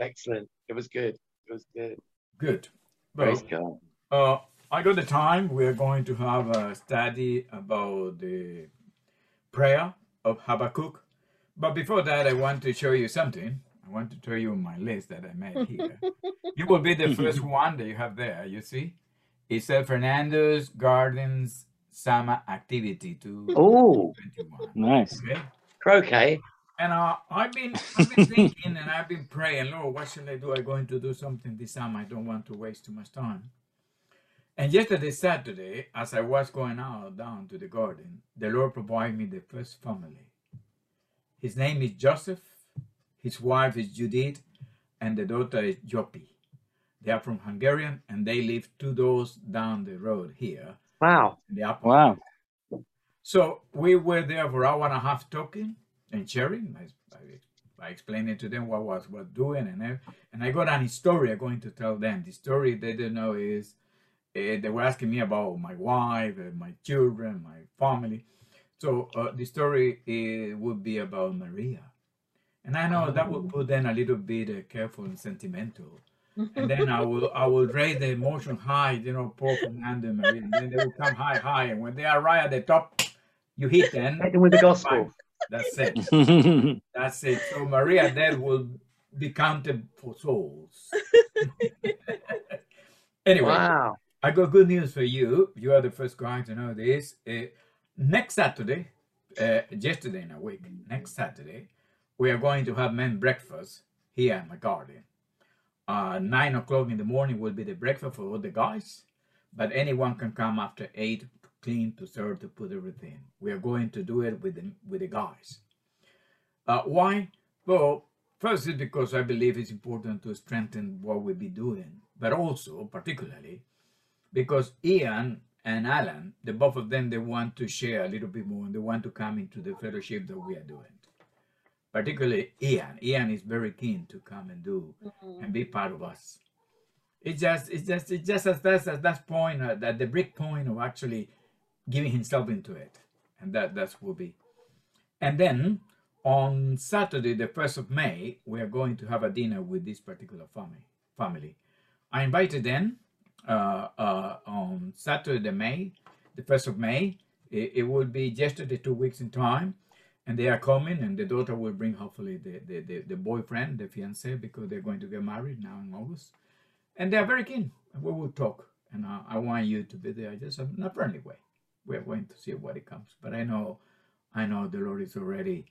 Excellent. It was good. It was good. Good. Praise Well, God. uh, I got the time. We're going to have a study about the prayer of Habakkuk. But before that, I want to show you something. I want to show you my list that I made here. you will be the first one that you have there. You see, it says Fernando's Gardens Summer Activity too. Oh, Nice. Okay. croquet. And uh, I've been I've been thinking and I've been praying, Lord, what should I do? I'm going to do something this summer. I don't want to waste too much time. And yesterday, Saturday, as I was going out down to the garden, the Lord provided me the first family. His name is Joseph, his wife is Judith, and the daughter is Jopi. They are from Hungarian and they live two doors down the road here Wow. in the upper Wow. so we were there for an hour and a half talking and sharing. I, I, I explained to them what was what doing, and I, and I got an story I'm going to tell them. The story they didn't know is uh, they were asking me about my wife, uh, my children, my family. So uh, the story uh, would be about Maria, and I know that would put them a little bit uh, careful and sentimental. And then I will I will raise the emotion high, you know, Paul Fernando and Maria, and then they will come high, high, and when they arrive at the top, you hit them. Hit them with the gospel. That's it. That's it. So Maria then will be counted for souls. anyway, Wow. I got good news for you. You are the first guy to know this. Uh, next Saturday, uh, yesterday in a week, next Saturday, we are going to have men breakfast here in my garden. Uh, nine o'clock in the morning will be the breakfast for all the guys, but anyone can come after eight clean, to serve, to put everything. We are going to do it with the, with the guys. Uh, why? Well, first is because I believe it's important to strengthen what we'll be doing, but also, particularly, because Ian and Alan, the both of them, they want to share a little bit more and they want to come into the fellowship that we are doing. Particularly Ian. Ian is very keen to come and do and be part of us. It's just, it's just, it's just as that's at that point, uh, that the break point of actually giving himself into it, and that that's will be. And then on Saturday, the first of May, we are going to have a dinner with this particular family. Family, I invited them uh, uh, on Saturday, May, the first of May. It, it will be yesterday, two weeks in time, and they are coming. And the daughter will bring hopefully the the, the, the boyfriend, the fiance, because they're going to get married now in August, and they are very keen. We will talk, and uh, I want you to be there, just in a friendly way. We are going to see what it comes, but I know, I know the Lord is already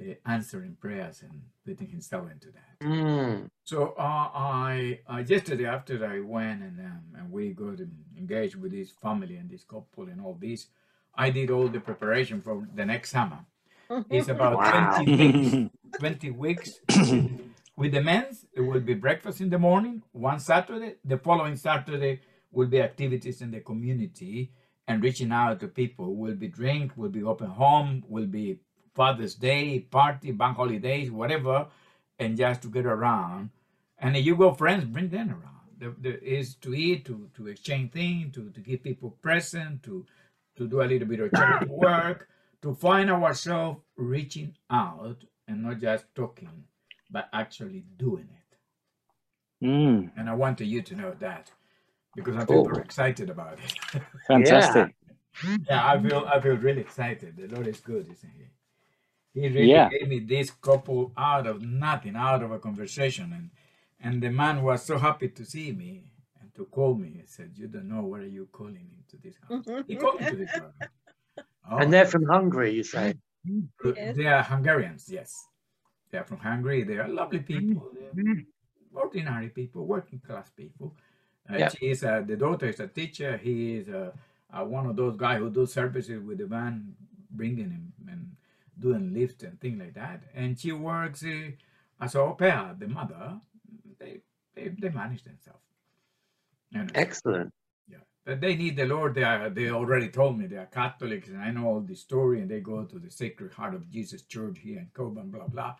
uh, answering prayers and putting Himself into that. Mm. So uh, I uh, yesterday after I went and um, and we got engaged with this family and this couple and all this, I did all the preparation for the next summer. It's about Wow. 20 weeks. 20 weeks. With the men's, it will be breakfast in the morning, one Saturday. The following Saturday will be activities in the community and reaching out to people. Will be drink, will be open home, will be Father's Day, party, bank holidays, whatever, and just to get around. And if you go friends, bring them around. There, there is to eat, to, to exchange things, to, to give people present, to, to do a little bit of charity work, to find ourselves reaching out and not just talking, but actually doing it. Mm, And I wanted you to know that because I feel Cool. very excited about it. fantastic. yeah, I feel I feel really excited. The Lord is good, isn't he? He really Yeah. gave me this couple out of nothing, out of a conversation, and and the man was so happy to see me and to call me. He said, "You don't know where are you calling into this house." He called me to this house. Oh, And they're from Hungary, you say? Yes. they are Hungarians, yes. They are from Hungary. They are lovely people. They're mm-hmm. ordinary people, working class people. Uh, Yeah. She is uh, the daughter is a teacher. He is uh, uh, one of those guys who do services with the van, bringing him and doing lifts and things like that. And she works uh, as a au pair. The mother, they they, they manage themselves. And, Excellent. yeah, but they need the Lord. They are. They already told me they are Catholics, and I know all the story. And they go to the Sacred Heart of Jesus Church here in Cobham, blah blah.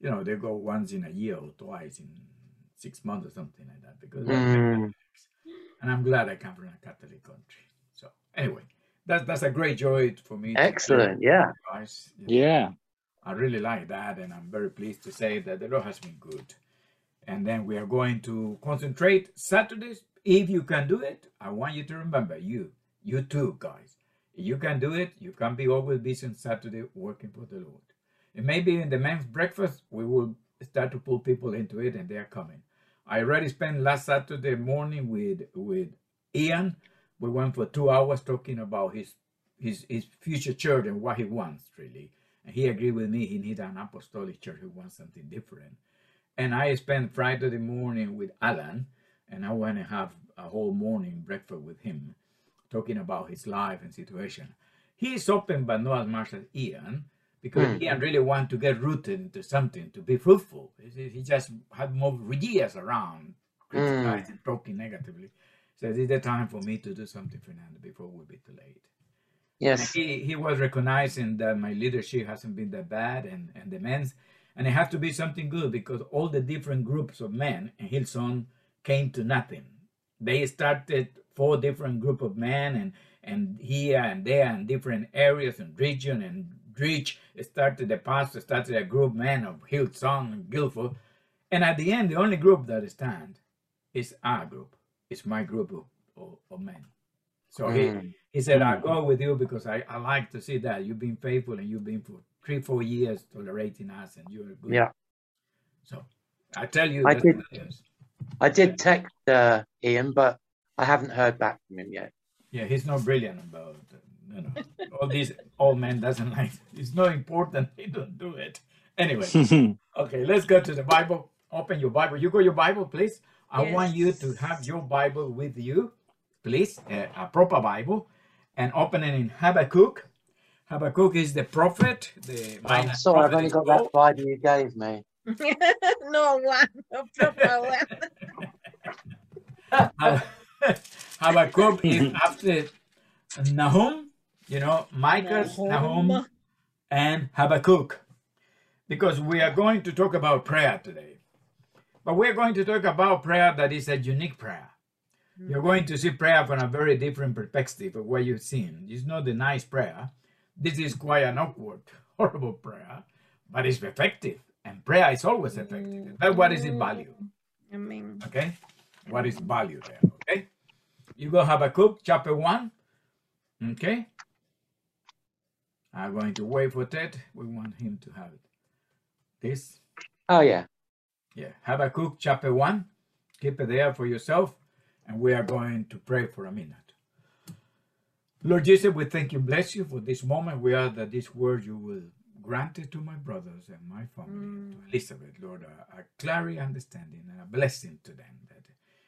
You know, they go once in a year or twice in six months or something like that because Mm. And I'm glad I come from a Catholic country. So anyway, that's that's a great joy for me. Excellent. Yeah. you guys. Know, Yeah. I really like that, and I'm very pleased to say that the Lord has been good. And and then we are going to concentrate Saturdays. If you can do it, I want you to remember you, you too, guys. If you can do it, you can be always busy on Saturday working for the Lord. And maybe in the men's breakfast, we will start to pull people into it, and they are coming. I already spent last Saturday morning with with Ian. We went for two hours talking about his his his future church and what he wants really. And he agreed with me. He needs an apostolic church. He wants something different. And I spent Friday morning with Alan, and I went and have a whole morning breakfast with him, talking about his life and situation. He is open, but not as much as Ian, because Mm. Ian really want to get rooted into something to be fruitful. He he just had more years around criticizing, talking negatively. So this is the time for me to do something, Fernando, before we be too late. And Yes. he, he was recognizing that my leadership hasn't been that bad and, and the men's and it has to be something good because all the different groups of men in Hillsong came to nothing. They started four different group of men and and here and there and different areas and region and Rich started the pastor started a group man of Hillsong and Guildford. And at the end the only group that stand is our group. It's my group of, of, of men. So he Mm. he said, I'll go with you because I, I like to see that you've been faithful and you've been for three, four years tolerating us and you're good. Yeah. So I tell you, I did- what it is. I did text uh, Ian, but I haven't heard back from him yet. Yeah, he's not brilliant about you know all these old men doesn't like. It's not important. He don't do it anyway. Okay, let's go to the Bible. Open your Bible. You got your Bible, please. I want you to have your Bible with you, please, uh, a proper Bible, and open it in Habakkuk. Habakkuk is the prophet. The I'm sorry, I've only got that Bible you gave me. no one, no proper one. Habakkuk is after Nahum, you know, Micah's Nahum, Nahum. and Habakkuk. Because we are going to talk about prayer today. But we're going to talk about prayer that is a unique prayer. Hmm. You're going to see prayer from a very different perspective of what you've seen. It's not the nice prayer. This is quite an awkward, horrible prayer, but it's effective. And prayer is always effective. That's what is its value. I mean, Okay? What is mm. value there? Okay? You go Habakkuk chapter 1. Okay? I'm going to wait for Ted. We want him to have it. This. Oh, yeah. Yeah. Have a Habakkuk chapter 1. Keep it there for yourself. And we are going to pray for a minute. Lord Jesus, we thank you, bless you for this moment. We ask that this word you will grant it to my brothers and my family, mm. to Elizabeth, Lord, a, a clear understanding and a blessing to them that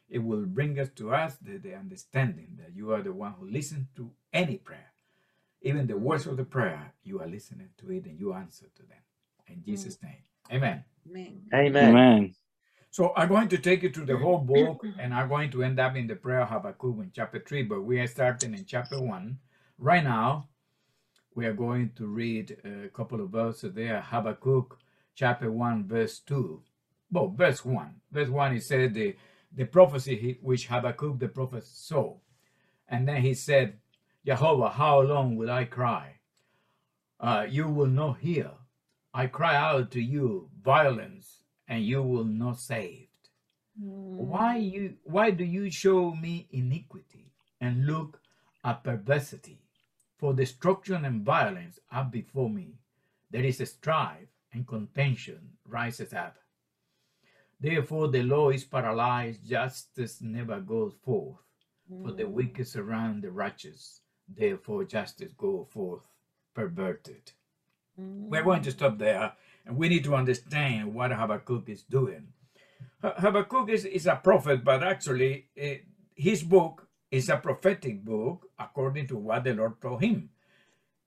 it will bring us to us the, the understanding that you are the one who listens to any prayer. Even the words of the prayer, you are listening to it and you answer to them. In mm. Jesus' name. Amen. amen. Amen. Amen. So I'm going to take you through the whole book, mm-hmm. and I'm going to end up in the prayer of Habakkuk in chapter 3, but we are starting in chapter 1. Right now, we are going to read a couple of verses there. Habakkuk chapter 1, verse 2. Well, verse 1. Verse 1, he said the, the prophecy he- which Habakkuk the prophet saw. And then he said, Jehovah, how long will I cry? Uh, you will not hear. I cry out to you violence, and you will not save. Why you why do you show me iniquity and look at perversity? For destruction and violence are before me. There is a strife and contention rises up. Therefore the law is paralyzed, justice never goes forth. For the wicked surround the righteous, therefore justice go forth perverted. We're going to stop there, and we need to understand what Habakkuk is doing. Ha- Habakkuk is, is a prophet, but actually, eh, his book is a prophetic book according to what the Lord told him.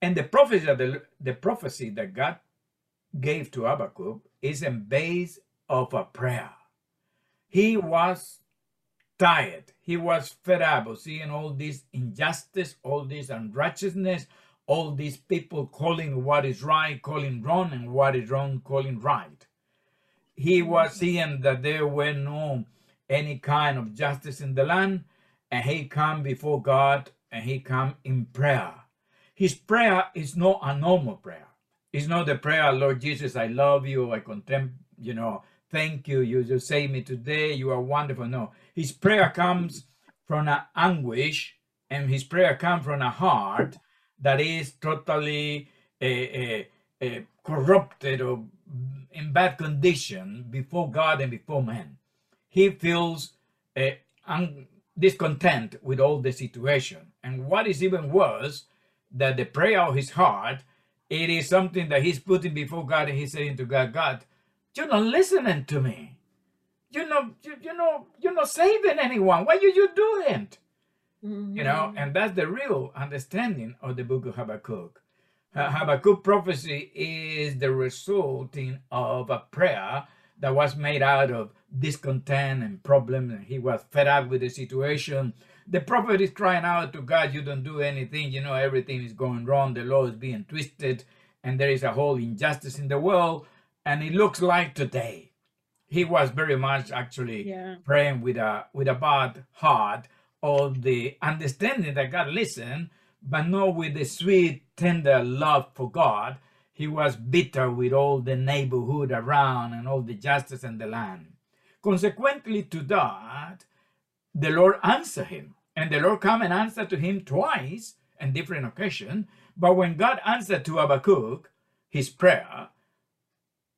And the prophecy that, the, the prophecy that God gave to Habakkuk is in base of a prayer. He was tired. He was fed up of seeing all this injustice, all this unrighteousness, all these people calling what is right, calling wrong, and what is wrong, calling right. He was mm-hmm. seeing that there were no any kind of justice in the land, and he come before God and he come in prayer. His prayer is not a normal prayer. It's not the prayer, Lord Jesus, I love you, I contempt, you know, thank you. You just saved me today. You are wonderful. No, his prayer comes from an anguish, and his prayer comes from a heart that is totally uh, uh, corrupted or in bad condition before God and before man. He feels discontent with all the situation. And what is even worse, that the prayer of his heart, it is something that he's putting before God and he's saying to God, God, you're not listening to me. You know, you, you know, you're not saving anyone. Why are you doing? it You know, Mhm. and that's the real understanding of the book of Habakkuk. Ha- Habakkuk prophecy is the resulting of a prayer that was made out of discontent and problems, and he was fed up with the situation. The prophet is crying out to God, You don't do anything, you know, everything is going wrong, the law is being twisted, and there is a whole injustice in the world. And it looks like today. He was very much actually Yeah. praying with a with a bad heart of the understanding that God listened, but not with the sweet, tender love for God. He was bitter with all the neighborhood around and all the justice in the land. Consequently to that, the Lord answered him. And the Lord come and answer to him twice on different occasion. But when God answered to Habakkuk, his prayer,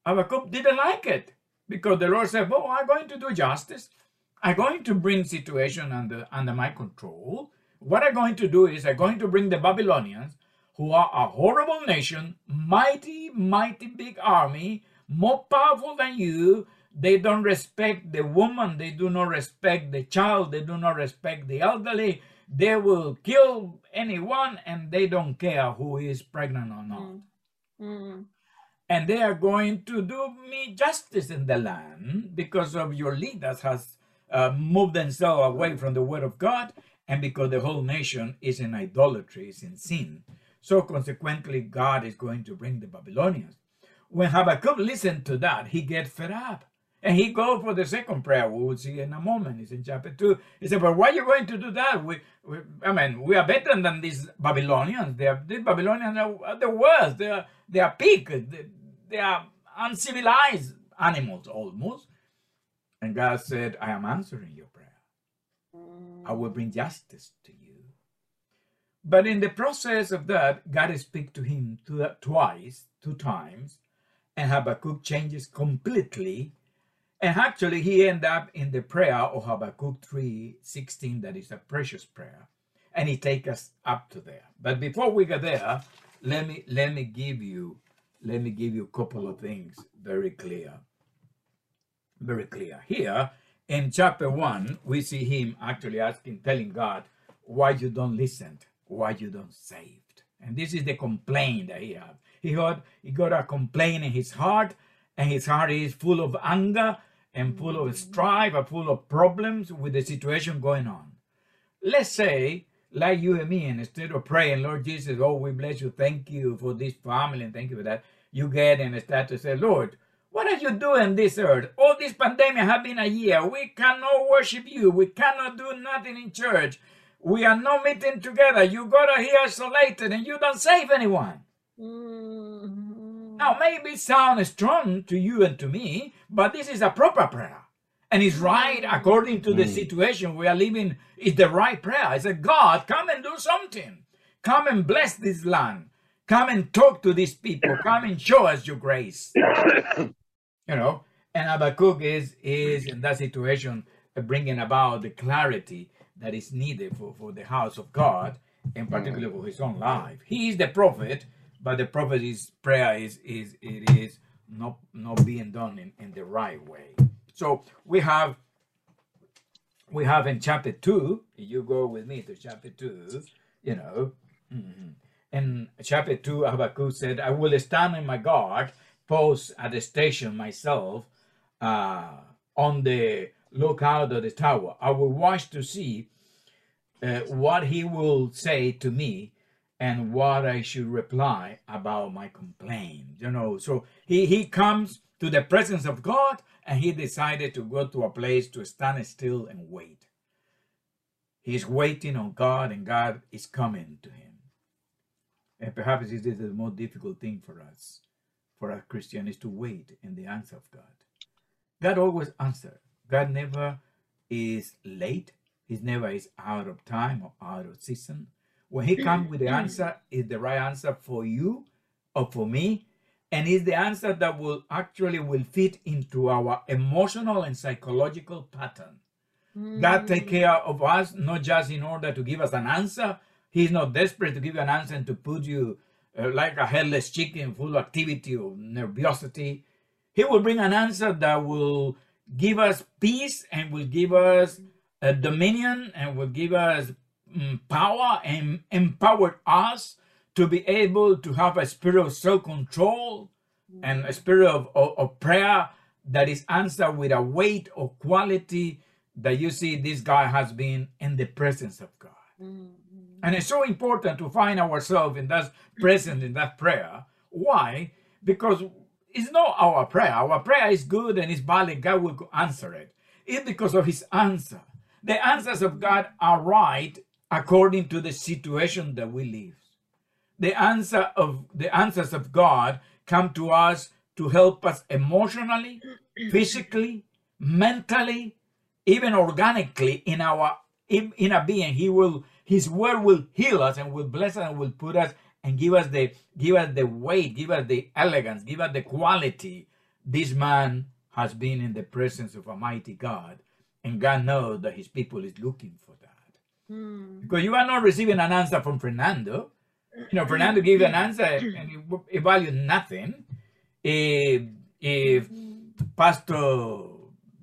Habakkuk didn't like it because the Lord said, "Oh, I'm going to do justice. I'm going to bring situation under under my control. What I'm going to do is I'm going to bring the Babylonians, who are a horrible nation, mighty, mighty big army, more powerful than you. They don't respect the woman. They do not respect the child. They do not respect the elderly. They will kill anyone, and they don't care who is pregnant or not Mm. And they are going to do me justice in the land because of your leaders has uh, moved themselves away from the word of God and because the whole nation is in idolatry, is in sin. So consequently, God is going to bring the Babylonians. When Habakkuk listened to that, he get fed up. And he go for the second prayer. We will see in a moment. It's in chapter two. He said, "But why are you going to do that? We, we I mean, we are better than these Babylonians. They are these Babylonians are, are the worst. They are they are pig. They, are uncivilized animals almost." And God said, "I am answering your prayer. I will bring justice to you." But in the process of that, God speaks to him twice, two times, and Habakkuk changes completely. And actually, he end up in the prayer of Habakkuk 3.16, that is a precious prayer. And he take us up to there. But before we get there, let me let me give you let me give you a couple of things very clear. Very clear. Here in chapter one, we see him actually asking, telling God, why you don't listen, why you don't saved. And this is the complaint that he had. He got he got a complaint in his heart, and his heart is full of anger and full of strife and full of problems with the situation going on. Let's say, like you and me, and instead of praying, Lord Jesus, oh, we bless you, thank you for this family, and thank you for that, you get and start to say, Lord, what are you doing this earth? All this pandemic have been a year. We cannot worship you. We cannot do nothing in church. We are not meeting together. You got to here isolated and you don't save anyone. Mm. Now, maybe it sounds strong to you and to me, but this is a proper prayer. And it's right according to the Mm. situation we are living. It's the right prayer. i said God, come and do something. Come and bless this land. Come and talk to these people. Come and show us your grace. You know, and Habakkuk is is in that situation uh, bringing about the clarity that is needed for, for the house of God, and particularly for his own life. He is the prophet, but the prophet's prayer is is it is not not being done in, in the right way. So we have we have in chapter two, you go with me to chapter two, you know. mhm. In chapter two, Habakkuk said, I will stand in my guard, post at the station myself, uh, on the lookout of the tower. I will watch to see uh, what he will say to me and what I should reply about my complaint. You know, so he, he comes to the presence of God and he decided to go to a place to stand still and wait. He's waiting on God and God is coming to him. And perhaps this is the most difficult thing for us, for a Christian, is to wait in the answer of God. God always answers. God never is late. He never is out of time or out of season. When He comes with the answer, is the right answer for you or for me, and is the answer that will actually will fit into our emotional and psychological pattern. God take care of us not just in order to give us an answer. He's not desperate to give you an answer and to put you uh, like a headless chicken full of activity or nervosity. He will bring an answer that will give us peace and will give us a dominion and will give us Mm, power and empower us to be able to have a spirit of self-control and a spirit of, of, of prayer that is answered with a weight or quality that you see this guy has been in the presence of God. Mm-hmm. And it's so important to find ourselves in that presence, in that prayer. Why? Because it's not our prayer. Our prayer is good and it's valid. God will answer it. It's because of his answer. The answers of God are right according to the situation that we live. The answer of the answers of God come to us to help us emotionally, physically, mentally, even organically in our in, in a being. He will his word will heal us and will bless us and will put us and give us the give us the weight, give us the elegance, give us the quality. This man has been in the presence of a mighty God, and God knows that his people is looking for that. Hmm. Because you are not receiving an answer from Fernando. You know, Fernando gives an answer and it, it values nothing. If, if Pastor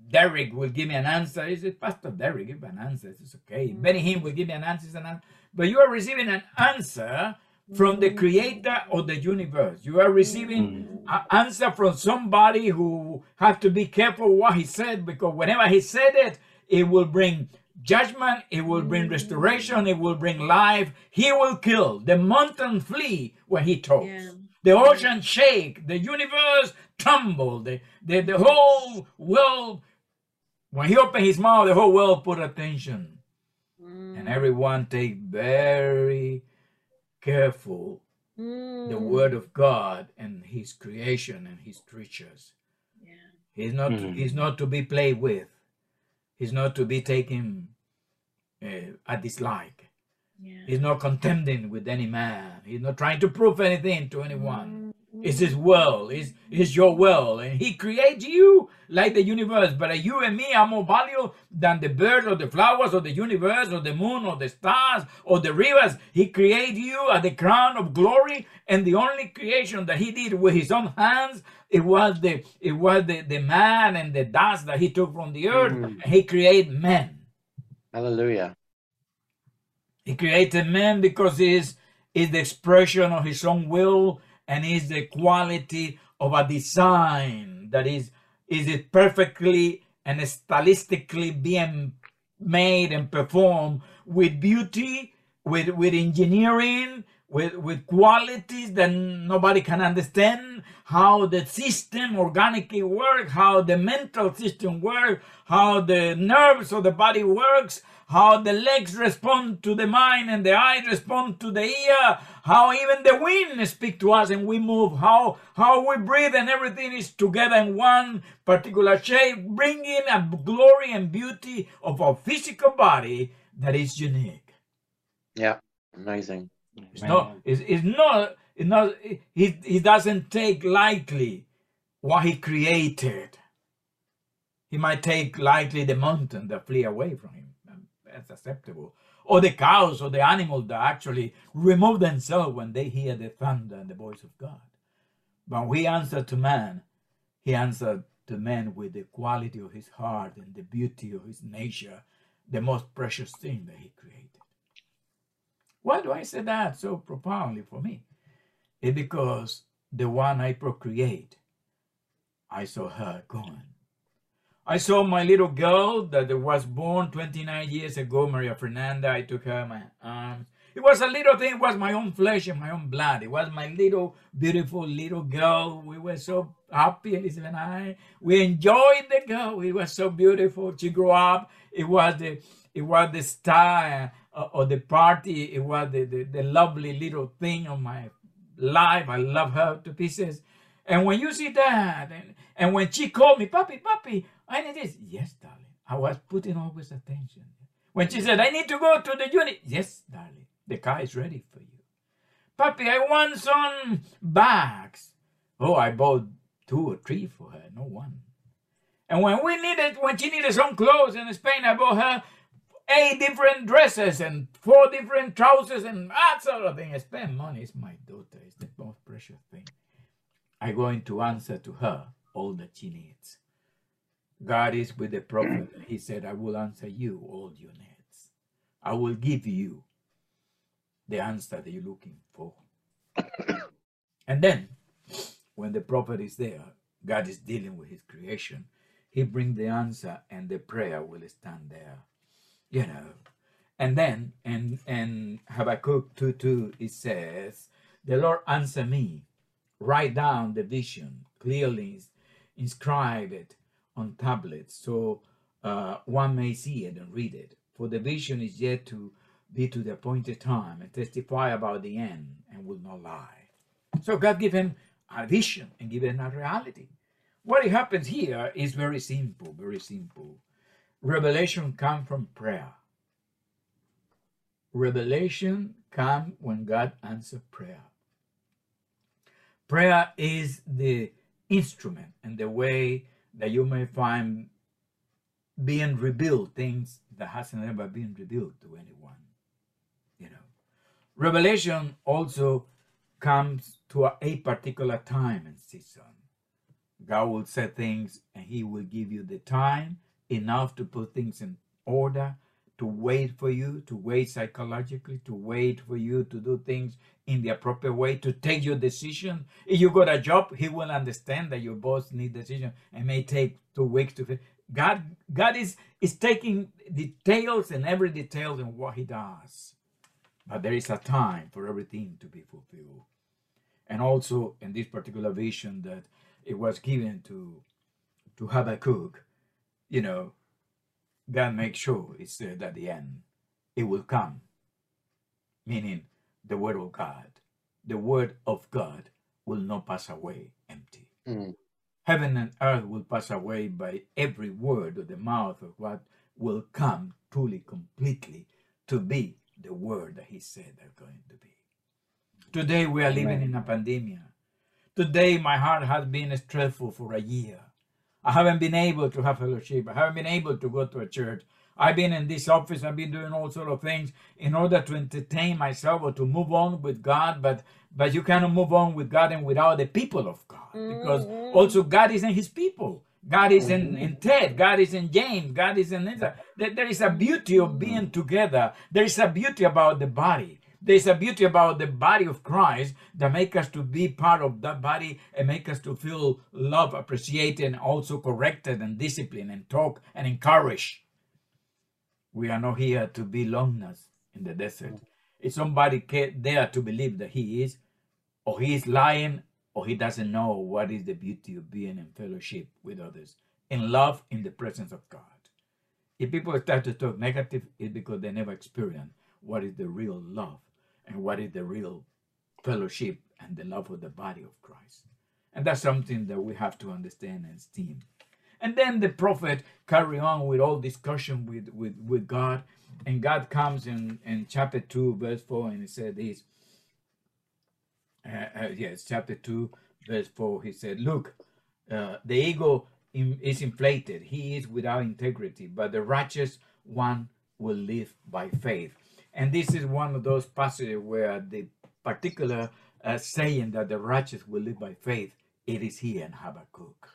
Derek will give me an answer, he said, Pastor Derek, give an answer. It's okay. Hmm. Benny Hinn will give me an answer. An answer. But you are receiving an answer from the hmm. creator of the universe. You are receiving an answer from somebody who has to be careful what he said because whenever he said it, it will bring judgment, it will bring restoration, it will bring life. He will kill. The mountain flee when he talks. Yeah. The ocean shake, the universe tremble, the, the, the whole world, when he opened his mouth, the whole world put attention. And everyone take very careful the word of God and his creation and his creatures. Yeah. He's not Mhm. he's not to be played with. He's not to be taken uh, a dislike. Yeah. He's not contending with any man. He's not trying to prove anything to anyone. It's his will. It's, it's your will. And he creates you like the universe. But you and me are more valuable than the birds or the flowers or the universe or the moon or the stars or the rivers. He created you at the crown of glory. And the only creation that he did with his own hands, it was the it was the, the man and the dust that he took from the earth. Mm. And he created men. Hallelujah. He created man because he is, is the expression of his own will and is the quality of a design that is is it perfectly and stylistically being made and performed with beauty, with with engineering, with with qualities that nobody can understand? How the system organically works, how the mental system works, how the nerves of the body works, how the legs respond to the mind and the eyes respond to the ear, how even the wind speak to us and we move, how how we breathe and everything is together in one particular shape, bringing a glory and beauty of our physical body that is unique. Yeah. Amazing. It's not. It's, it's not. It's not. He he doesn't take lightly what he created. He might take lightly the mountain that flee away from him. That's acceptable. Or the cows or the animals that actually remove themselves when they hear the thunder and the voice of God. But when he answered to man, he answered to man with the quality of his heart and the beauty of his nature, the most precious thing that he created. Why do I say that so profoundly for me? It's because the one I procreate, I saw her gone. I saw my little girl that was born 29 years ago, Maria Fernanda. I took her in my arms. It was a little thing, it was my own flesh and my own blood. It was my little, beautiful little girl. We were so happy, Elizabeth and I. We enjoyed the girl. It was so beautiful. She grew up. It was the it was the star uh, of the party. It was the, the, the lovely little thing of my life. I love her to pieces. And when you see that, and, and when she called me, Papi, Papi, I need this. Yes, darling. I was putting always attention. When she said, I need to go to the unit. Yes, darling. The car is ready for you. Puppy, I want some bags. Oh, I bought two or three for her, no one. And when we needed, when she needed some clothes in Spain, I bought her eight different dresses and four different trousers and that sort of thing. I spend money. It's my daughter. It's the most precious thing. I'm going to answer to her all that she needs. God is with the prophet. He said, I will answer you all your needs. I will give you the answer that you're looking for. and then, when the prophet is there, God is dealing with his creation. He bring the answer and the prayer will stand there. You know. And then in, in Habakkuk 2 2, it says, The Lord answer me. Write down the vision, clearly inscribe it on tablets so uh, one may see it and read it. For the vision is yet to be to the appointed time and testify about the end and will not lie. So God give him a vision and give him a reality. What happens here is very simple, very simple. Revelation comes from prayer. Revelation comes when God answers prayer. Prayer is the instrument and the way that you may find being revealed things that hasn't ever been revealed to anyone. You know, revelation also comes to a, particular time and season. God will say things and He will give you the time enough to put things in order, to wait for you, to wait psychologically, to wait for you to do things in the appropriate way, to take your decision. If you got a job, He will understand that your boss need decision and may take two weeks to. Fit. God, God is is taking details and every detail in what He does, but there is a time for everything to be fulfilled, and also in this particular vision that it was given to to Habakkuk, you know, God make sure it's said at the end, it will come. Meaning the word of God. The word of God will not pass away empty. Mm. Heaven and earth will pass away by every word of the mouth of what will come truly, completely to be the word that he said they're going to be. Today we are living in a pandemic. Today my heart has been stressful for a year. I haven't been able to have fellowship. I haven't been able to go to a church. I've been in this office. I've been doing all sort of things in order to entertain myself or to move on with God. But but you cannot move on with God and without the people of God because Mhm. also God is in His people. God is in, in Ted. God is in James. God is in Lisa. There, there is a beauty of being together. There is a beauty about the body. There is a beauty about the body of Christ that make us to be part of that body and make us to feel love, appreciated, and also corrected and disciplined and talk and encourage. We are not here to be loners in the desert. If somebody there to believe that he is, or he is lying, or he doesn't know what is the beauty of being in fellowship with others, in love, in the presence of God. If people start to talk negative, it's because they never experience what is the real love and what is the real fellowship and the love of the body of Christ. And that's something that we have to understand and esteem. And then the prophet carry on with all discussion with, with, with God. And God comes in, in chapter 2, verse 4, and he said this. Uh, uh, yes, chapter 2, verse 4, he said, Look, uh, the ego in, is inflated. He is without integrity, but the righteous one will live by faith. And this is one of those passages where the particular uh, saying that the righteous will live by faith, it is here in Habakkuk.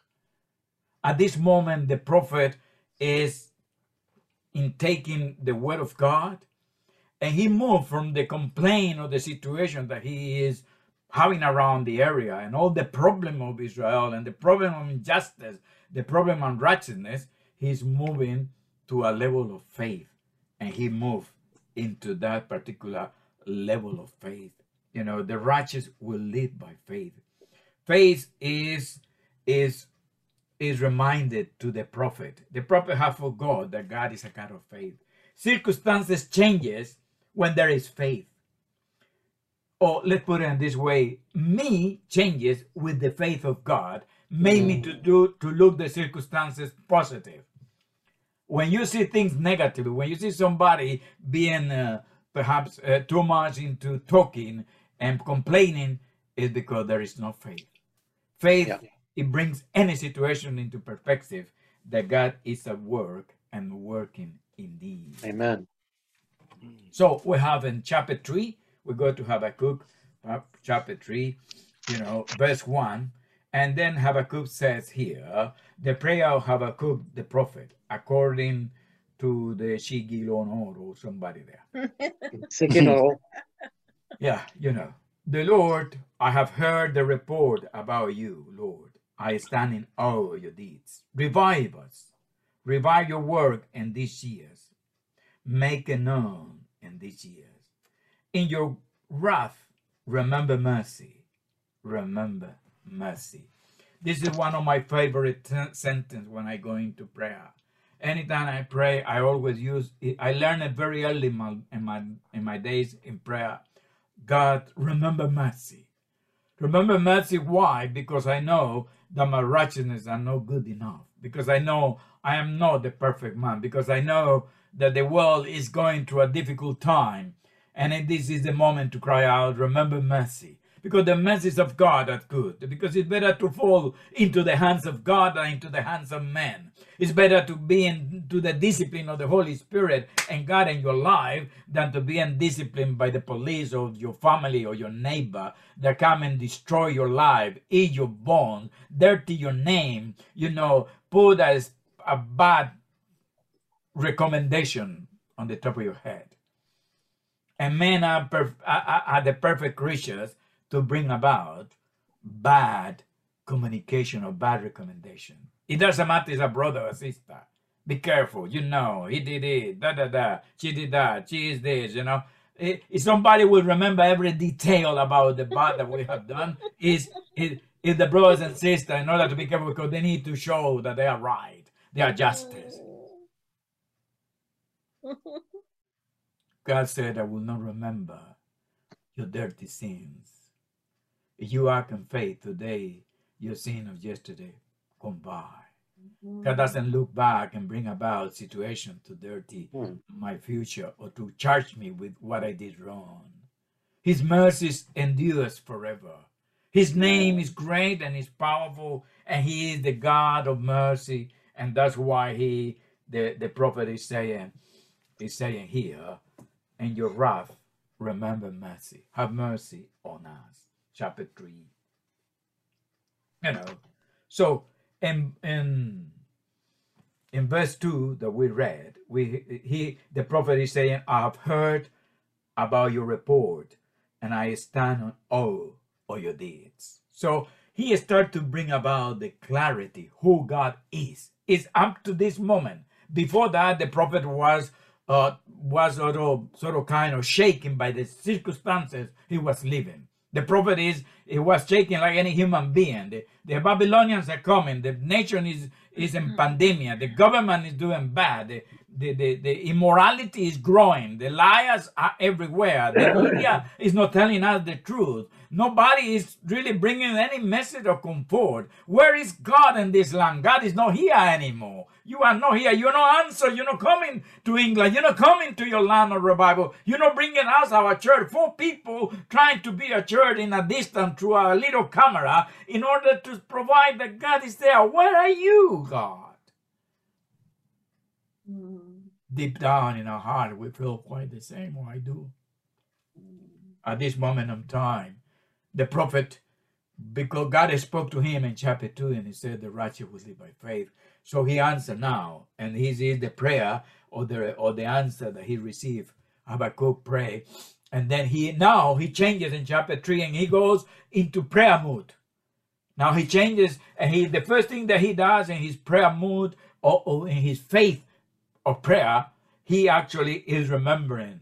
At this moment, the prophet is in taking the word of God, and he moved from the complaint of the situation that he is having around the area and all the problem of Israel and the problem of injustice, the problem of righteousness, he's moving to a level of faith, and he moved into that particular level of faith. You know, the righteous will live by faith. Faith is is is reminded to the prophet. The prophet have forgot that God is a God of faith. Circumstances changes when there is faith. Or let's put it in this way: me changes with the faith of God made me mm. to do to look the circumstances positive. When you see things negative, when you see somebody being uh, perhaps uh, too much into talking and complaining, is because there is no faith. Faith Yeah. it brings any situation into perspective that God is at work and working indeed. Amen. So we have in chapter 3, we go to Habakkuk, uh, chapter 3, you know, verse 1. And then Habakkuk says here, the prayer of Habakkuk the prophet, according to the Shigilon or somebody there. Yeah, you know. The Lord, I have heard the report about you, Lord. I stand in awe of your deeds. Revive us. Revive your work in these years. Make it known in these years. In your wrath, remember mercy. Remember mercy. This is one of my favorite sen- sentences when I go into prayer. Anytime I pray, I always use it. I learned it very early in my, in my in my days in prayer. God, remember mercy. Remember mercy. Why? Because I know that my righteousness are not good enough. Because I know I am not the perfect man. Because I know that the world is going through a difficult time. And this is the moment to cry out, remember mercy. Because the mercies of God are good. Because it's better to fall into the hands of God than into the hands of men. It's better to be into the discipline of the Holy Spirit and God in your life than to be undisciplined by the police or your family or your neighbor that come and destroy your life, eat your bones, dirty your name, you know, put a, a bad recommendation on the top of your head. And men are, are- are the perfect creatures to bring about bad communication or bad recommendation. It doesn't matter if it's a brother or sister. Be careful. You know, he did it, da da da. She did that. She is this, you know. Eh, if somebody will remember every detail about the bad that we have done, is is is the brothers and sisters in order to be careful because they need to show that they are right, they are justice. God said, I will not remember your dirty sins. If you in faith today, your sin of yesterday gone by. God doesn't look back and bring about situation to dirty Hmm. my future or to charge me with what I did wrong. His mercies endures forever. His name is great and is powerful, and he is the God of mercy, and that's why he the, the prophet is saying is saying here, in your wrath, remember mercy. Have mercy on us. Chapter three. You know. So in in in verse 2 that we read, we he the prophet is saying, I have heard about your report, and I stand on all of your deeds. So he started to bring about the clarity who God is. Is up to this moment. Before that, the prophet was uh, was sort of sort of kind of shaken by the circumstances he was living. The prophet is he was shaking like any human being. The, the Babylonians are coming. The nation is is in hmm. pandemia. The government is doing bad. The, the, the, the immorality is growing. The liars are everywhere. The media is not telling us the truth. Nobody is really bringing any message of comfort. Where is God in this land? God is not here anymore. You are not here. You're not answered. You're not coming to England. You're not coming to your land of revival. You're not bringing us our church. Four people trying to be a church in a distance through a little camera in order to provide that God is there. Where are you, God? Hmm. Deep down in our heart, we feel quite the same, or I do. At this moment of time, the prophet, because God spoke to him in chapter 2 and he said, The righteous will live by faith. So he answered now, and this is the prayer or the or the answer that he received. Habakkuk pray. And then he now he changes in chapter 3 and he goes into prayer mood. Now he changes and he the first thing that he does in his prayer mood or, or in his faith of prayer, he actually is remembering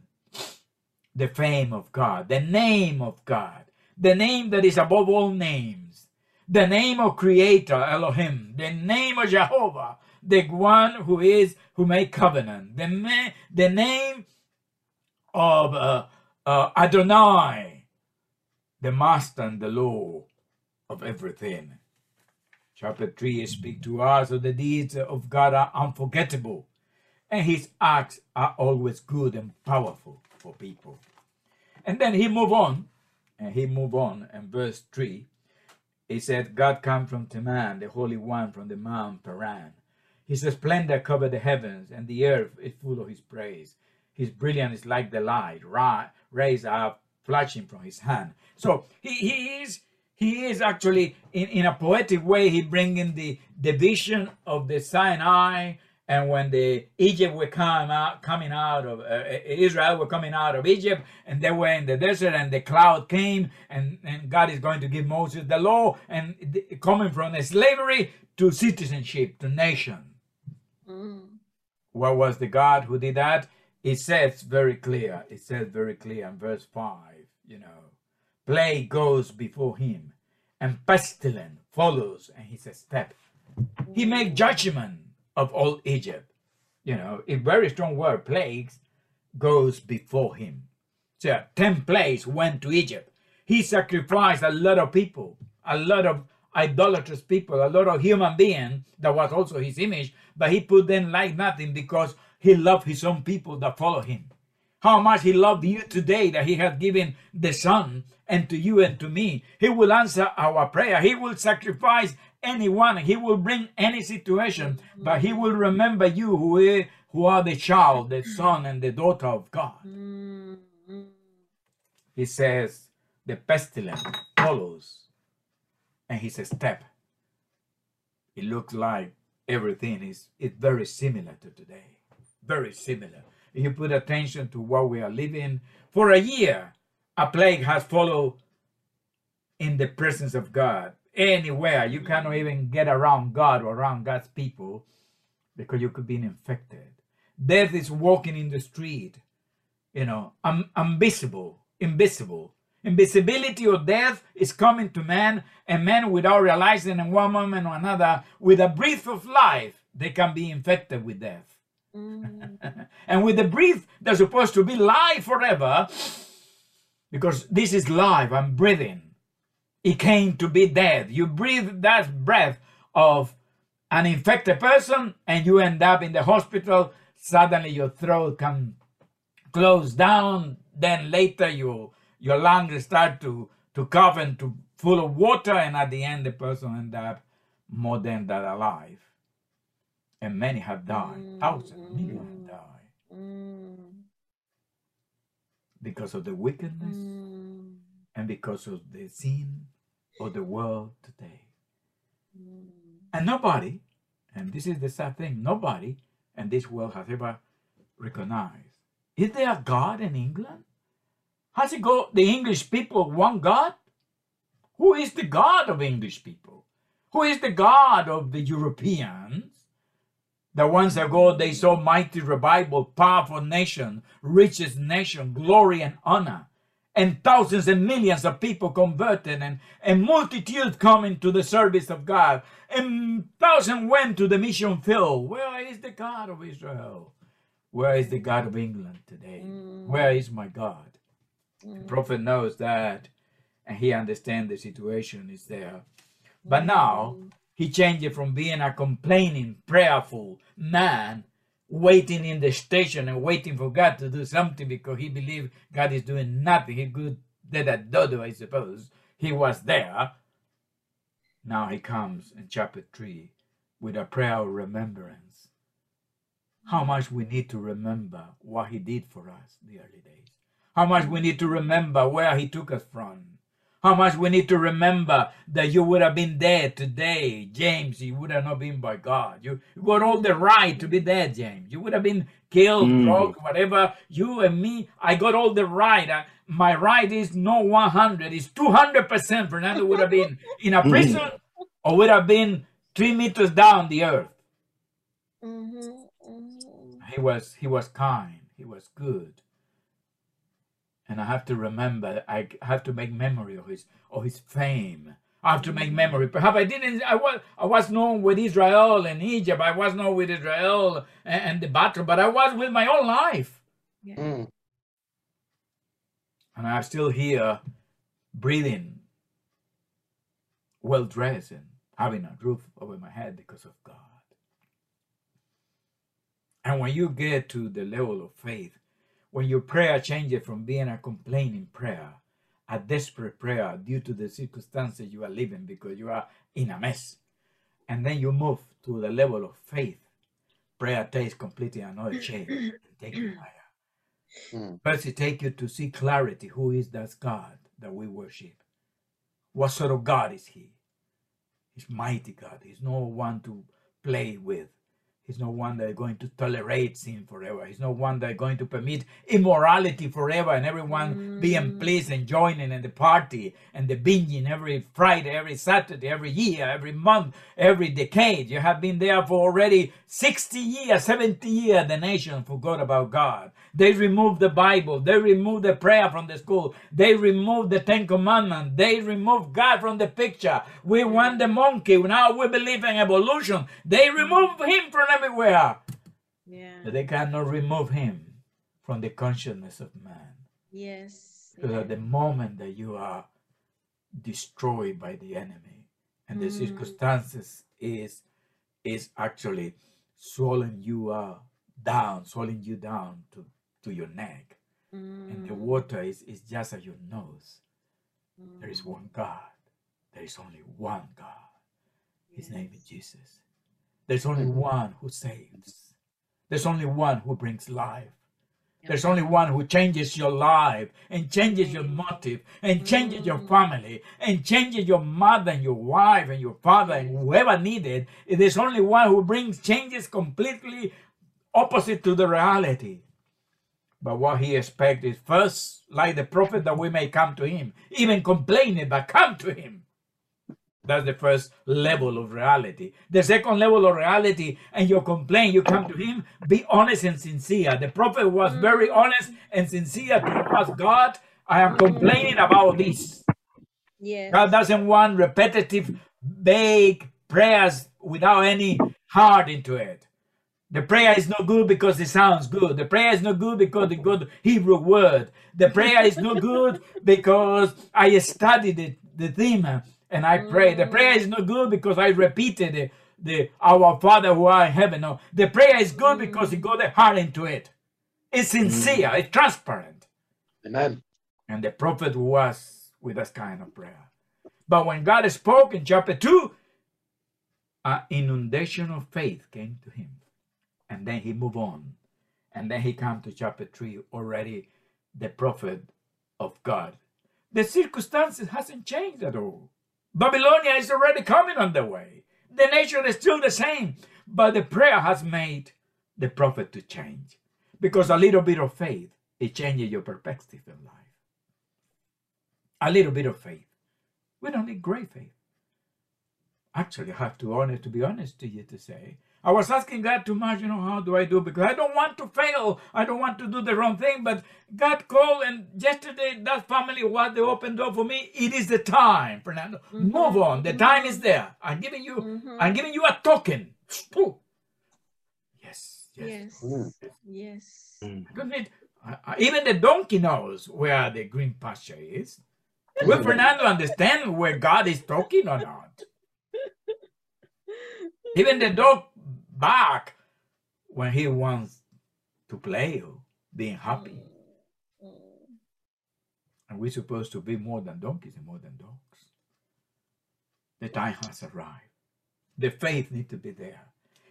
the fame of God, the name of God, the name that is above all names, the name of Creator Elohim, the name of Jehovah, the one who is who made covenant, the ma- the name of uh, uh, Adonai, the Master and the Lord of everything. Chapter 3 speak to us of the deeds of God are unforgettable, and his acts are always good and powerful for people. And then he move on, and he move on, and verse 3, he said, God come from Teman, the Holy One from the Mount Paran. His splendor covered the heavens, and the earth is full of his praise. His brilliance is like the light, ra- rays are flashing from his hand. So he, he is he is actually in, in a poetic way he bringing the the vision of the Sinai and when the Egypt were come out, coming out of uh, Israel were coming out of Egypt and they were in the desert and the cloud came and, and God is going to give Moses the law and the, coming from slavery to citizenship to nation. Mm. What was the God who did that? It says very clear. It says very clear in verse 5, you know, plague goes before him and pestilence follows and he's a step. He make judgment of all Egypt. You know, a very strong word, plagues, goes before him. So 10 plagues went to Egypt. He sacrificed a lot of people, a lot of idolatrous people, a lot of human beings that was also his image, but he put them like nothing because he loved his own people that follow him. How much he loved you today that he has given the Son and to you and to me. He will answer our prayer. He will sacrifice anyone. He will bring any situation, but he will remember you who, is, who are the child, the son, and the daughter of God. Mm. Mm. He says the pestilence follows, and he says step. It looks like everything is it's very similar to today. Very similar. If you put attention to what we are living, for a year, a plague has followed in the presence of God anywhere. You cannot even get around God or around God's people because you could be infected. Death is walking in the street, you know, um, invisible, invisible. Invisibility of death is coming to man, and man, without realizing in one moment or another, with a breath of life, they can be infected with death. Mm. and with the breath, they're supposed to be live forever because this is life. I'm breathing. It came to be dead. You breathe that breath of an infected person and you end up in the hospital. Suddenly your throat can close down. Then later you, your lungs start to, to cough and to full of water. And at the end, the person end up more than that alive. And many have died. Thousands, millions have died Mm. because of the wickedness Mm. and because of the sin of the world today. Mm. And nobody, and this is the sad thing, nobody in this world has ever recognized. Is there a God in England? Has it got the English people one God? Who is the God of English people? Who is the God of the Europeans? The ones that go, they saw mighty revival, powerful nation, richest nation, glory and honor and thousands and millions of people converted and a multitude coming to the service of God and thousands went to the mission field. Where is the God of Israel? Where is the God of England today? Mm. Where is my God? The Mm. prophet knows that and he understands the situation is there. But now he changed it from being a complaining, prayerful man waiting in the station and waiting for God to do something because he believed God is doing nothing. He could did a dodo, I suppose. He was there. Now he comes in chapter 3 with a prayer of remembrance. How much we need to remember what he did for us the early days. How much we need to remember where he took us from. How much we need to remember that you would have been dead today, James. You would have not been by God. You, you got all the right to be dead, James. You would have been killed, Mm. broke, whatever. You and me, I got all the right. Uh, my right is not 100, it's 200%. Fernando would have been in a prison or would have been three meters down the earth. Mhm, mhm. He was he was kind. He was good. And I have to remember. I have to make memory of his of his fame. I have to make memory. Perhaps I didn't. I was I was known with Israel and Egypt. I was known with Israel and, and the battle, but I was with my own life, Mm. and I'm still here, breathing, well dressed, and having a roof over my head because of God. And when you get to the level of faith, when your prayer changes from being a complaining prayer, a desperate prayer due to the circumstances you are living because you are in a mess, and then you move to the level of faith, prayer takes completely another shape and take you higher. Mm. First, it takes you to see clarity. Who is that God that we worship? What sort of God is He? He's mighty God. He's no one to play with. He's no one that is going to tolerate sin forever. He's no one that is going to permit immorality forever and everyone being Mm. pleased and joining in the party and the binging every Friday, every Saturday, every year, every month, every decade. You have been there for already 60 years, 70 years. The nation forgot about God. They removed the Bible. They removed the prayer from the school. They removed the Ten Commandments. They removed God from the picture. We want the monkey. Now we believe in evolution. They removed him from everywhere. Yeah. But they cannot remove him from the consciousness of man. Yes. Because at the moment that you are destroyed by the enemy and the Mm. circumstances is is actually swallowing you uh, down, swallowing you down to, to your neck. And the Mm. water is, is just at your nose. There is Mm. one God. There is only one God. His name is Jesus. There's only one who saves. There's only one who brings life. There's only one who changes your life and changes your motive and changes your Mm. family and changes your mother and your wife and your father and whoever needed. There's only one who brings changes completely opposite to the reality. But what he expects is first, like the prophet, that we may come to him, even complaining, but come to him. That's the first level of reality. The second level of reality, and you complain, you come to him, be honest and sincere. The prophet was mm. very honest and sincere to ask God, I am mm. complaining about this. Yes. God doesn't want repetitive, vague prayers without any heart into it. The prayer is not good because it sounds good. The prayer is not good because it's good Hebrew word. The prayer is not good because I studied the, the theme and I pray. The prayer is not good because I repeated the, the Our Father who art in heaven. No, the prayer is good mm. because it got the heart into it. It's mm. sincere. It's transparent. Amen. And the prophet was with that kind of prayer. But when God spoke in chapter 2, an inundation of faith came to him. And then he moved on. And then he came to chapter 3, already the prophet of God. The circumstances hasn't changed at all. Babylonia is already coming on the way. The nation is still the same. But the prayer has made the prophet to change. Because a little bit of faith, it changes your perspective in life. A little bit of faith. We don't need great faith. Actually, I have to honest to be honest to you to say, I was asking God too much, you know, how do I do? Because I don't want to fail. I don't want to do the wrong thing. But God called, and yesterday that family was the open door for me. It is the time, Fernando. Move on. The time is there. I'm giving you. Mhm. I'm giving you a token. Pooh. Yes. Yes. Yes. Mm. Yes. Good need- I- I- Even the donkey knows where the green pasture is. Will Fernando understand where God is talking or not? Even the dog bark when he wants to play or being happy. Mm. And we're supposed to be more than donkeys and more than dogs. The time has arrived. The faith needs to be there.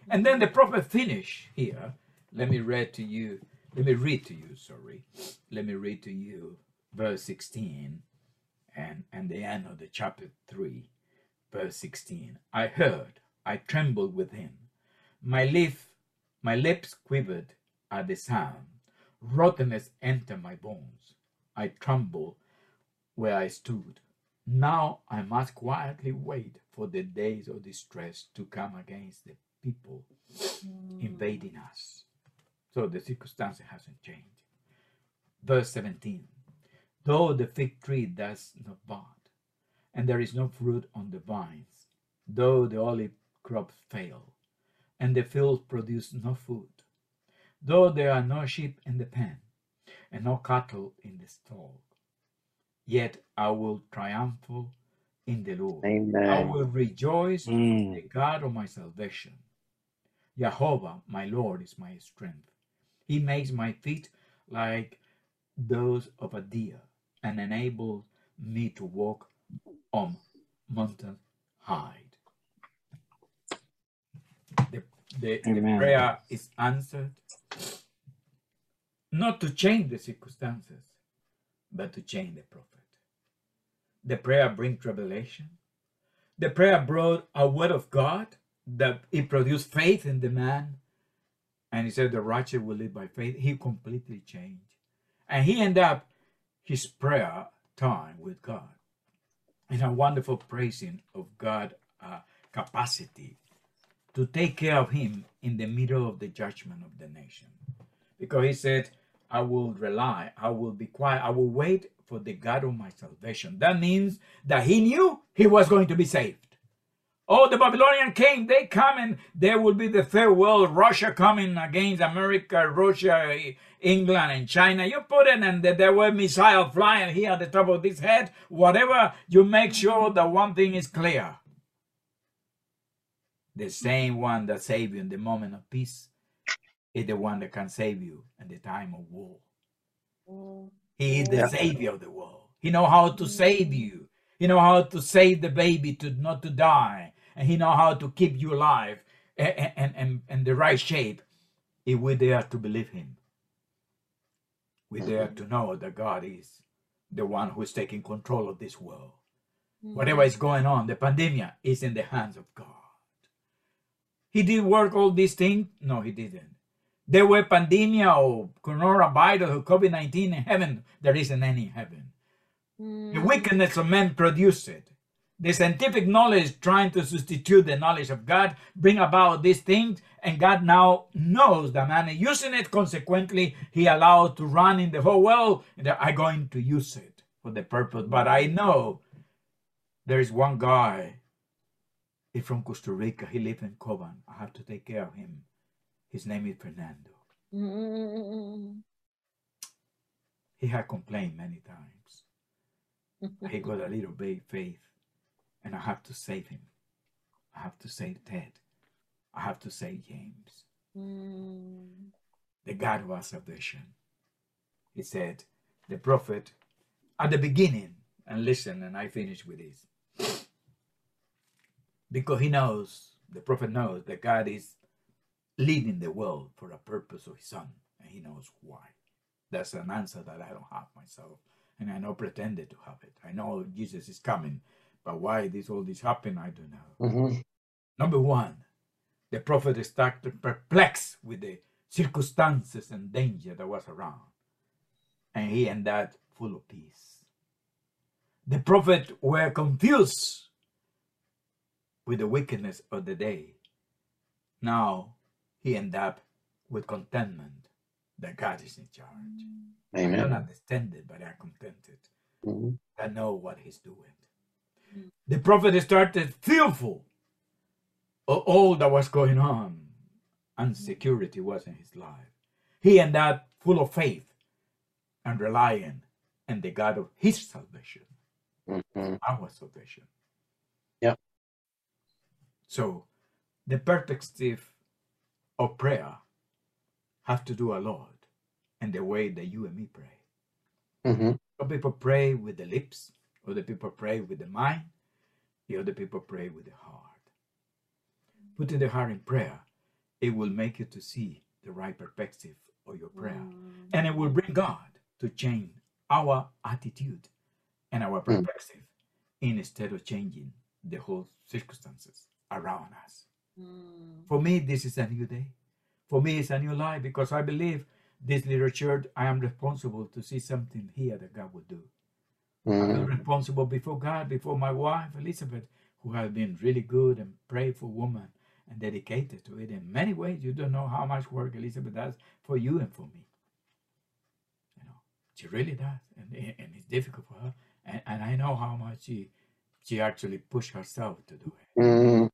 And then the prophet finish here. Let me read to you. Let me read to you, sorry. Let me read to you verse 16 and, and the end of the chapter 3, verse 16. I heard, I trembled within. My lip, my lips quivered at the sound. Rottenness entered my bones. I trembled where I stood. Now I must quietly wait for the days of distress to come against the people invading us. So the circumstance hasn't changed. Verse 17 Though the fig tree does not bud, and there is no fruit on the vines, though the olive crops fail, and the fields produce no food, though there are no sheep in the pen, and no cattle in the stall, yet I will triumph in the Lord. I will rejoice in Mm. the God of my salvation. Jehovah, my Lord, is my strength. He makes my feet like those of a deer and enables me to walk on mountain high. The, the, the Amen. prayer is answered not to change the circumstances, but to change the prophet. The prayer brings revelation. The prayer brought a word of God that it produced faith in the man. And he said, The righteous will live by faith. He completely changed. And he ended up his prayer time with God in a wonderful praising of God uh, capacity to take care of him in the middle of the judgment of the nation. Because he said, I will rely, I will be quiet, I will wait for the God of my salvation. That means that he knew he was going to be saved. Oh, the Babylonian came, they come and there will be the third world, Russia coming against America, Russia, England, and China. You put it and there were missile flying here at the top of this head, whatever, you make sure that one thing is clear. The same one that saved you in the moment of peace is the one that can save you in the time of war. He is the Yeah. savior of the world. He know how to save you. He know how to save the baby to not to die, and he know how to keep you alive and and and, and the right shape. If we dare to believe him, we mm-hmm. dare to know that God is the one who is taking control of this world. Mm-hmm. Whatever is going on, the pandemic is in the hands of God. He did work all these things? No, he didn't. There were pandemia or coronavirus or COVID 19 in heaven. There isn't any heaven. The hmm. wickedness of men produced it. The scientific knowledge trying to substitute the knowledge of God bring about these things, and God now knows that man is using it. Consequently, He allowed to run in the whole world. And I'm going to use it for the purpose. But I know there is one guy. He's from Costa Rica. He lives in Cobham. I have to take care of him. His name is Fernando. Mm. He had complained many times. he got a little bit faith, and I have to save him. I have to save Ted. I have to save James, Mm. the God of our salvation. He said, the prophet, at the beginning, and listen, and I finish with this. Because he knows, the prophet knows that God is leading the world for a purpose of his son, and he knows why. That's an answer that I don't have myself, and I know pretended to have it. I know Jesus is coming, but why this all this happened, I don't know. Mhm. Number one, the prophet started perplexed with the circumstances and danger that was around, and he ended up full of peace. The prophet were confused with the wickedness of the day. Now he ended up with contentment that God is in charge. Amen. I don't understand it, but I'm contented. Mhm. I know what he's doing. The prophet started fearful of all that was going on, and security was in his life. He ended up full of faith and relying on the God of his salvation, Mhm. our salvation. Yep. So the perspective of prayer have to do a lot in the way that you and me pray. Mhm. Some people pray with the lips, other people pray with the mind, the other people pray with the heart. Putting the heart in prayer, it will make you to see the right perspective of your prayer. Mm. And it will bring God to change our attitude and our Mm. perspective instead of changing the whole circumstances around us. Mm. For me, this is a new day. For me, it's a new life because I believe this little church, I am responsible to see something here that God will do. I'm Mhm. responsible before God, before my wife, Elizabeth, who has been really good and prayerful woman and dedicated to it in many ways. You don't know how much work Elizabeth does for you and for me. You know, she really does, and, and it's difficult for her. And, and I know how much she she actually pushed herself to do it. Mhm.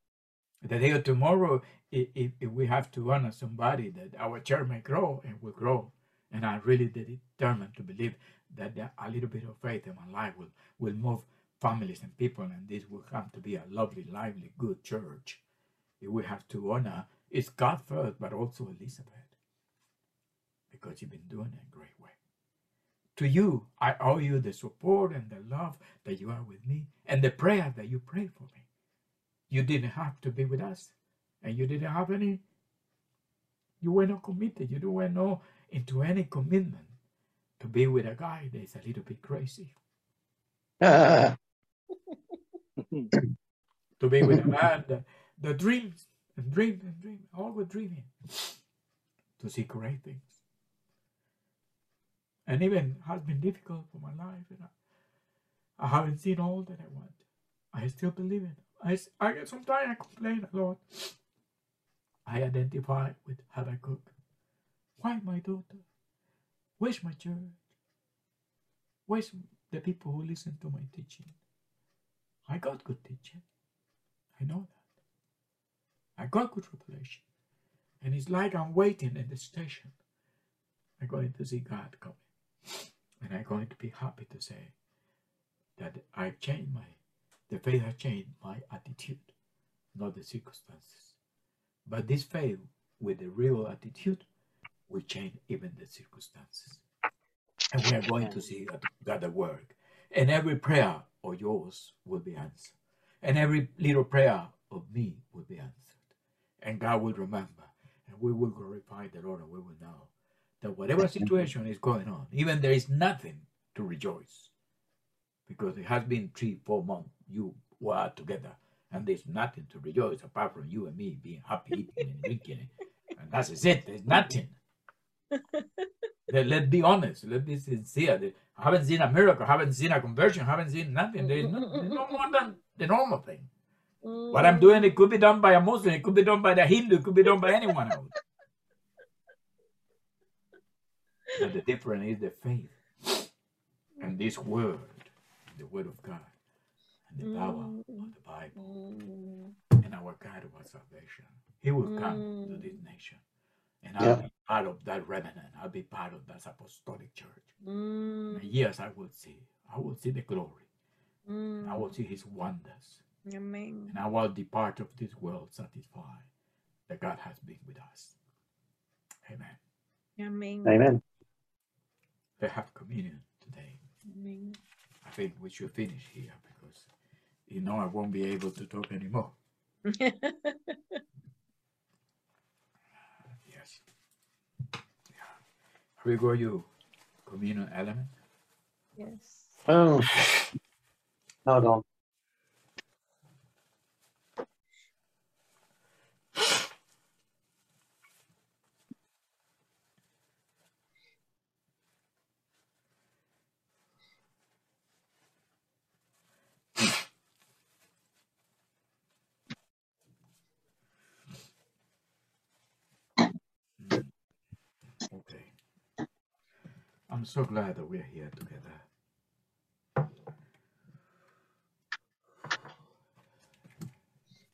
The day of tomorrow, if, if, if we have to honor somebody, that our church may grow and will grow. And I really determined to believe that a little bit of faith in my life will, will move families and people, and this will come to be a lovely, lively, good church. If we have to honor, it's God first, but also Elizabeth, because you've been doing it in a great way. To you, I owe you the support and the love that you are with me, and the prayer that you pray for me. You didn't have to be with us, and you didn't have any. You were not committed. You were not into any commitment to be with a guy that is a little bit crazy. To be with a man that, that dreams and dreams and dreams, always dreaming to see great things. And even has been difficult for my life, and I, I haven't seen all that I want. I still believe it. I, I get sometimes I complain a lot. I identify with Habakkuk. Why my daughter? Where's my church? Where's the people who listen to my teaching? I got good teaching. I know that. I got good revelation. And it's like I'm waiting in the station. I'm going to see God coming. And I'm going to be happy to say that I've changed my, the faith has changed my attitude, not the circumstances. But this faith with the real attitude will change even the circumstances. And we are going to see God- God at work. And every prayer of yours will be answered. And every little prayer of me will be answered. And God will remember. And we will glorify the Lord and we will know that whatever situation is going on, even there is nothing to rejoice. Because it has been three, four months you were together. And there's nothing to rejoice apart from you and me being happy, eating and drinking. And that's it. There's nothing. Let, let's be honest. Let's be sincere. I haven't seen a miracle. I haven't seen a conversion. I haven't seen nothing. There's no, there's no more than the normal thing. What I'm doing, it could be done by a Muslim. It could be done by the Hindu. It could be done by anyone else. But the difference is the faith and this word, the word of God, the power of the Bible, and our God of our salvation. He will come to this nation. And I'll Yeah. be part of that remnant. I'll be part of that apostolic church. Mm, And yes, I will see. I will see the glory. mm, I will see his wonders. Amen. And I will depart of this world satisfied that God has been with us. Amen. Amen. amen. Let's have communion today. Amen. I think we should finish here because you know I won't be able to talk anymore. Yes. Yeah. Here we go, you communion element. yes. Oh, hold on. Mm. Okay. I'm so glad that we're here together.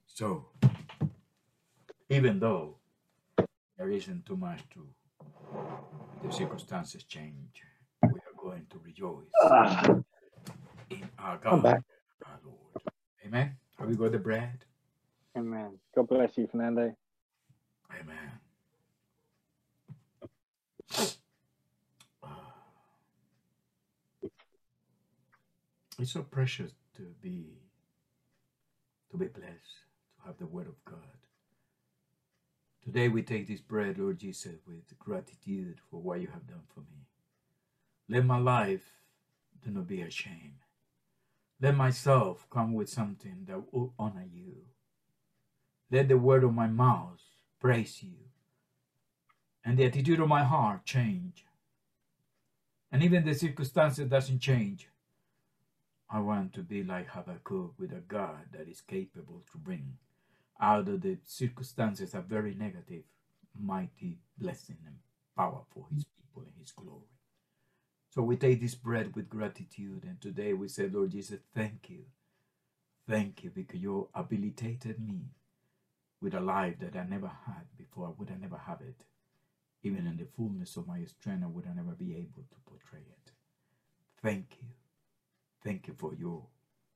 So, even though there isn't too much to the circumstances change, we are going to rejoice Ah, in our God, back. our Lord. Amen. Have we got the bread? Amen. God bless you, Fernando. Amen. Ah. So precious to be to be blessed, to have the word of God. Today we take this bread, Lord Jesus, with gratitude for what you have done for me. Let my life do not be ashamed. Let myself come with something that will honor you. Let the word of my mouth praise you. And the attitude of my heart change. And even the circumstances doesn't change. I want to be like Habakkuk with a God that is capable to bring out of the circumstances a very negative, mighty blessing and power for his people and his glory. So we take this bread with gratitude, and today we say, Lord Jesus, thank you. Thank you because you habilitated me with a life that I never had before. I would have never have it. Even in the fullness of my strength, I would have never be able to portray it. Thank you. Thank you for your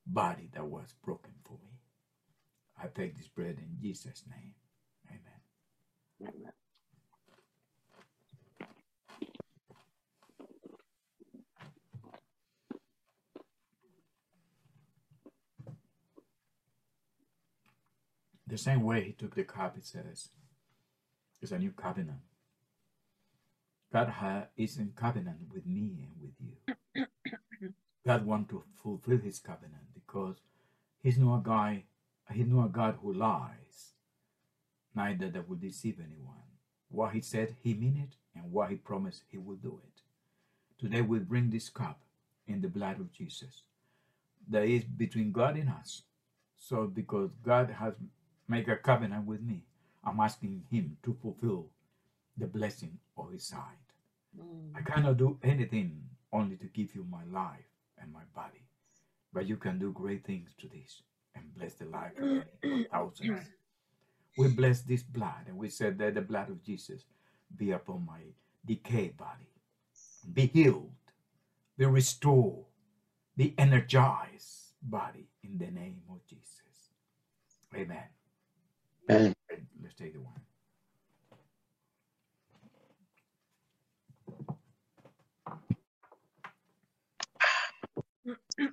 body that was broken for me. I take this bread in Jesus' name. Amen. Amen. The same way he took the cup, it says, it's a new covenant. God is in covenant with me and with you. God wants to fulfill his covenant because he's not a guy, he's not a God who lies, neither that will deceive anyone. What he said, he mean it, and what he promised, he will do it. Today we bring this cup in the blood of Jesus. That is between God and us. So because God has made a covenant with me, I'm asking him to fulfill the blessing of his side. Mm. I cannot do anything only to give you my life and my body, but you can do great things to this and bless the life of thousands. We bless this blood and we said that the blood of Jesus be upon my decayed body, be healed, be restored, be energized body in the name of Jesus. Amen. Amen. Let's take the one.